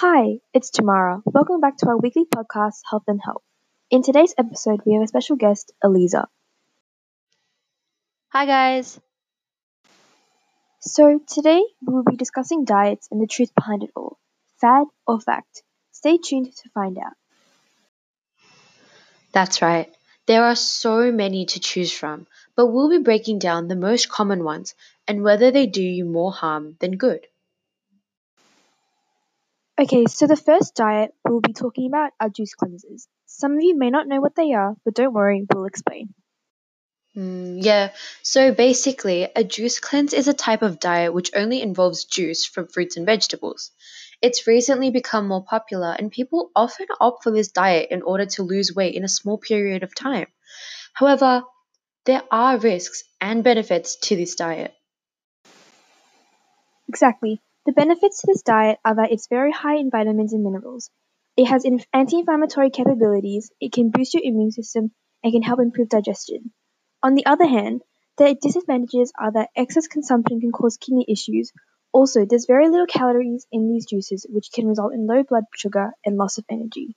Hi, it's Tamara. Welcome back to our weekly podcast, Health and Health. In today's episode, we have a special guest, Eleeza. Hi, guys. So, today we will be discussing diets and the truth behind it all fad or fact. Stay tuned to find out. That's right. There are so many to choose from, but we'll be breaking down the most common ones and whether they do you more harm than good. Okay, so the first diet we'll be talking about are juice cleansers. Some of you may not know what they are, but don't worry, we'll explain. Mm, yeah, so basically, a juice cleanse is a type of diet which only involves juice from fruits and vegetables. It's recently become more popular, and people often opt for this diet in order to lose weight in a small period of time. However, there are risks and benefits to this diet. Exactly. The benefits to this diet are that it's very high in vitamins and minerals. It has anti inflammatory capabilities, it can boost your immune system, and can help improve digestion. On the other hand, the disadvantages are that excess consumption can cause kidney issues. Also, there's very little calories in these juices, which can result in low blood sugar and loss of energy.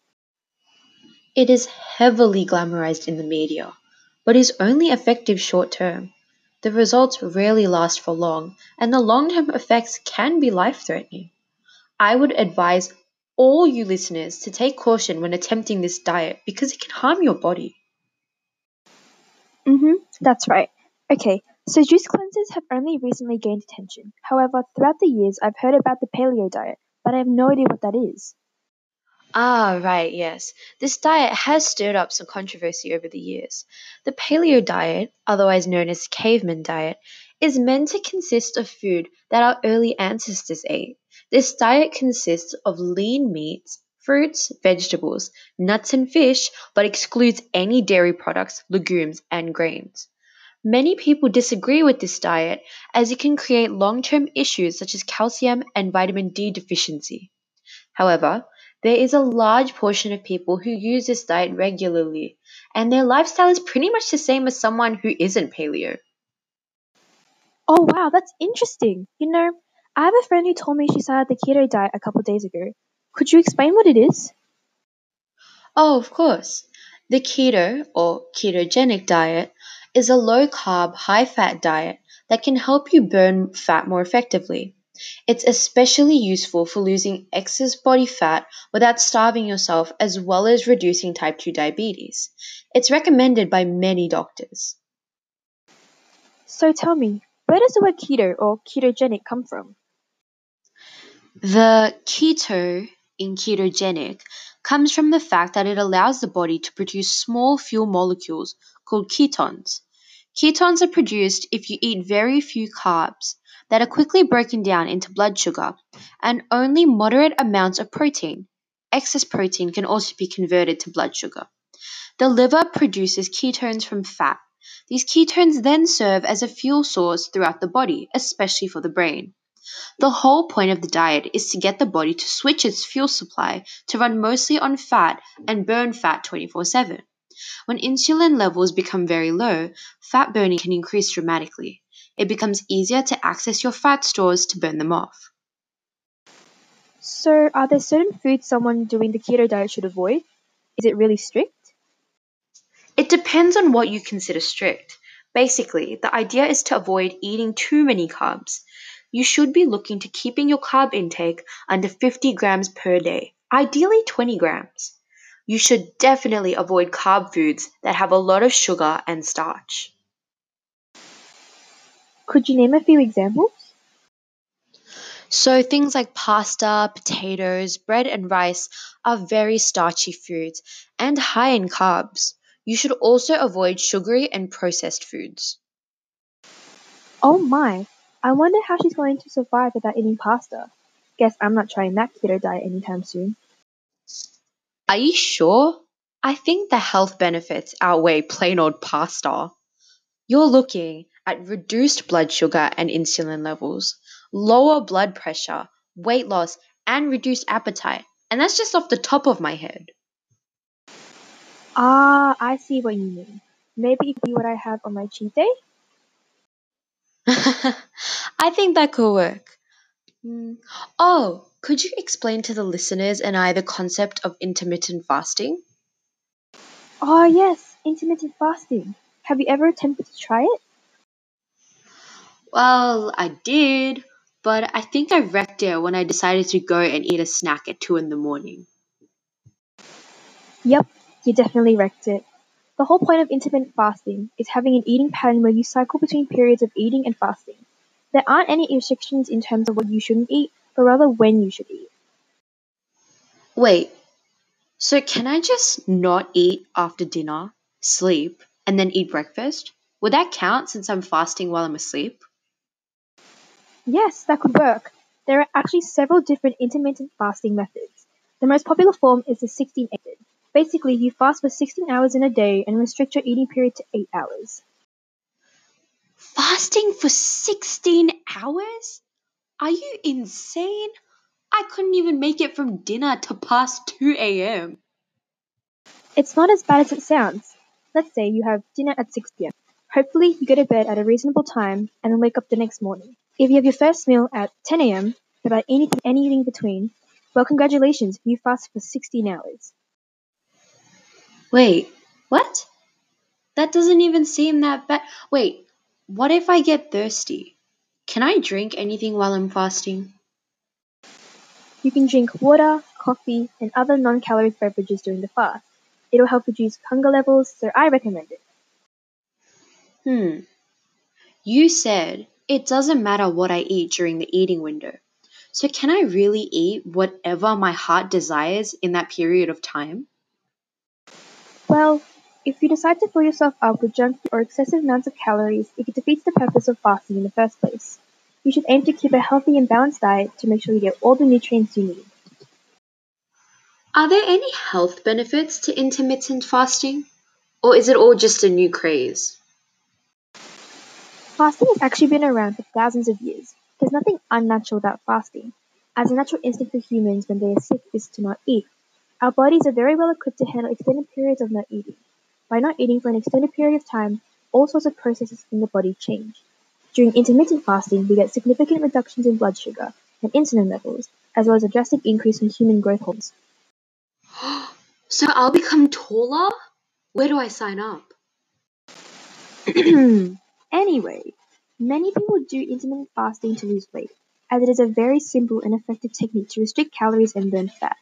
It is heavily glamorized in the media, but is only effective short term. The results rarely last for long, and the long term effects can be life threatening. I would advise all you listeners to take caution when attempting this diet because it can harm your body. Mm-hmm, that's right. Okay, so juice cleansers have only recently gained attention. However, throughout the years, I've heard about the paleo diet, but I have no idea what that is. Ah, right, yes. This diet has stirred up some controversy over the years. The paleo diet, otherwise known as caveman diet, is meant to consist of food that our early ancestors ate. This diet consists of lean meats, fruits, vegetables, nuts, and fish, but excludes any dairy products, legumes, and grains. Many people disagree with this diet as it can create long term issues such as calcium and vitamin D deficiency. However, there is a large portion of people who use this diet regularly, and their lifestyle is pretty much the same as someone who isn't paleo. Oh, wow, that's interesting. You know, I have a friend who told me she started the keto diet a couple days ago. Could you explain what it is? Oh, of course. The keto or ketogenic diet is a low carb, high fat diet that can help you burn fat more effectively. It's especially useful for losing excess body fat without starving yourself, as well as reducing type 2 diabetes. It's recommended by many doctors. So tell me, where does the word keto or ketogenic come from? The keto in ketogenic comes from the fact that it allows the body to produce small fuel molecules called ketones. Ketones are produced if you eat very few carbs that are quickly broken down into blood sugar and only moderate amounts of protein. Excess protein can also be converted to blood sugar. The liver produces ketones from fat. These ketones then serve as a fuel source throughout the body, especially for the brain. The whole point of the diet is to get the body to switch its fuel supply to run mostly on fat and burn fat 24 7. When insulin levels become very low, fat burning can increase dramatically. It becomes easier to access your fat stores to burn them off. So, are there certain foods someone doing the keto diet should avoid? Is it really strict? It depends on what you consider strict. Basically, the idea is to avoid eating too many carbs. You should be looking to keeping your carb intake under 50 grams per day, ideally 20 grams. You should definitely avoid carb foods that have a lot of sugar and starch. Could you name a few examples? So, things like pasta, potatoes, bread, and rice are very starchy foods and high in carbs. You should also avoid sugary and processed foods. Oh my, I wonder how she's going to survive without eating pasta. Guess I'm not trying that keto diet anytime soon. Are you sure? I think the health benefits outweigh plain old pasta. You're looking at reduced blood sugar and insulin levels, lower blood pressure, weight loss, and reduced appetite. And that's just off the top of my head. Ah, I see what you mean. Maybe it could be what I have on my cheat day? I think that could work. Mm. Oh, could you explain to the listeners and I the concept of intermittent fasting? Oh, yes, intermittent fasting. Have you ever attempted to try it? Well, I did, but I think I wrecked it when I decided to go and eat a snack at 2 in the morning. Yep, you definitely wrecked it. The whole point of intermittent fasting is having an eating pattern where you cycle between periods of eating and fasting. There aren't any restrictions in terms of what you shouldn't eat, but rather when you should eat. Wait, so can I just not eat after dinner, sleep, and then eat breakfast? Would that count since I'm fasting while I'm asleep? Yes, that could work. There are actually several different intermittent fasting methods. The most popular form is the 16 method. Basically, you fast for 16 hours in a day and restrict your eating period to 8 hours. Fasting for 16 hours? Are you insane? I couldn't even make it from dinner to past 2 a.m. It's not as bad as it sounds. Let's say you have dinner at 6 pm. Hopefully, you go to bed at a reasonable time and then wake up the next morning. If you have your first meal at 10 am without anything, anything between, well, congratulations, you fasted for 16 hours. Wait, what? That doesn't even seem that bad. Wait, what if I get thirsty? Can I drink anything while I'm fasting? You can drink water, coffee, and other non caloric beverages during the fast. It'll help reduce hunger levels, so I recommend it. Hmm. You said it doesn't matter what I eat during the eating window. So, can I really eat whatever my heart desires in that period of time? Well, if you decide to fill yourself up with junk food or excessive amounts of calories, it defeats the purpose of fasting in the first place. You should aim to keep a healthy and balanced diet to make sure you get all the nutrients you need. Are there any health benefits to intermittent fasting? Or is it all just a new craze? Fasting has actually been around for thousands of years. There's nothing unnatural about fasting, as a natural instinct for humans when they are sick is to not eat. Our bodies are very well equipped to handle extended periods of not eating. By not eating for an extended period of time, all sorts of processes in the body change. During intermittent fasting, we get significant reductions in blood sugar and insulin levels, as well as a drastic increase in human growth hormones. So I'll become taller? Where do I sign up? anyway, many people do intermittent fasting to lose weight, as it is a very simple and effective technique to restrict calories and burn fat.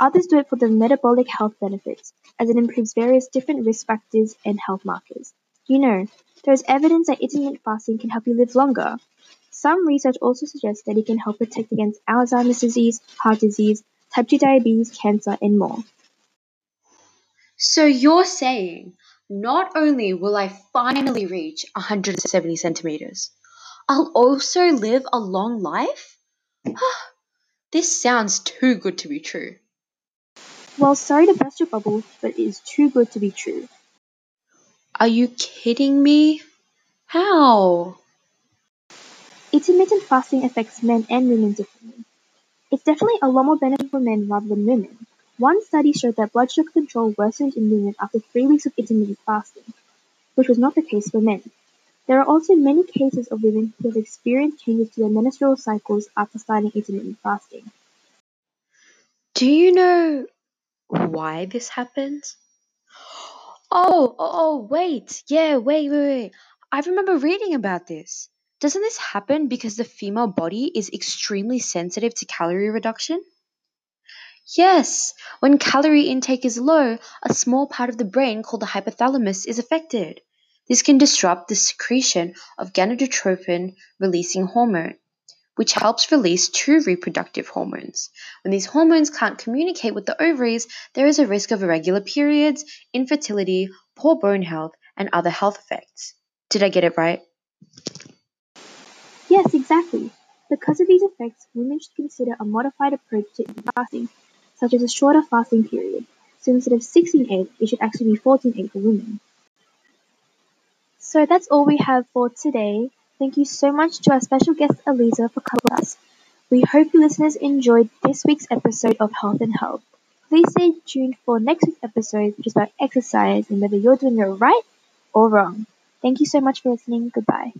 Others do it for the metabolic health benefits, as it improves various different risk factors and health markers. You know, there is evidence that intermittent fasting can help you live longer. Some research also suggests that it can help protect against Alzheimer's disease, heart disease, type 2 diabetes, cancer, and more. So you're saying not only will I finally reach 170 centimeters, I'll also live a long life? this sounds too good to be true. Well, sorry to burst your bubble, but it is too good to be true. Are you kidding me? How? Intermittent fasting affects men and women differently. It's definitely a lot more beneficial for men rather than women. One study showed that blood sugar control worsened in women after three weeks of intermittent fasting, which was not the case for men. There are also many cases of women who have experienced changes to their menstrual cycles after starting intermittent fasting. Do you know why this happens? Oh, oh, oh, wait. Yeah, wait, wait, wait. I remember reading about this. Doesn't this happen because the female body is extremely sensitive to calorie reduction? Yes, when calorie intake is low, a small part of the brain called the hypothalamus is affected. This can disrupt the secretion of gonadotropin releasing hormone, which helps release two reproductive hormones. When these hormones can't communicate with the ovaries, there is a risk of irregular periods, infertility, poor bone health, and other health effects. Did I get it right? Yes, exactly. Because of these effects, women should consider a modified approach to fasting, such as a shorter fasting period. So instead of 16-8, it should actually be 14-8 for women. So that's all we have for today. Thank you so much to our special guest Eleeza for coming with us. We hope you listeners enjoyed this week's episode of Health and Health. Please stay tuned for next week's episode, which is about exercise and whether you're doing it right or wrong. Thank you so much for listening. Goodbye.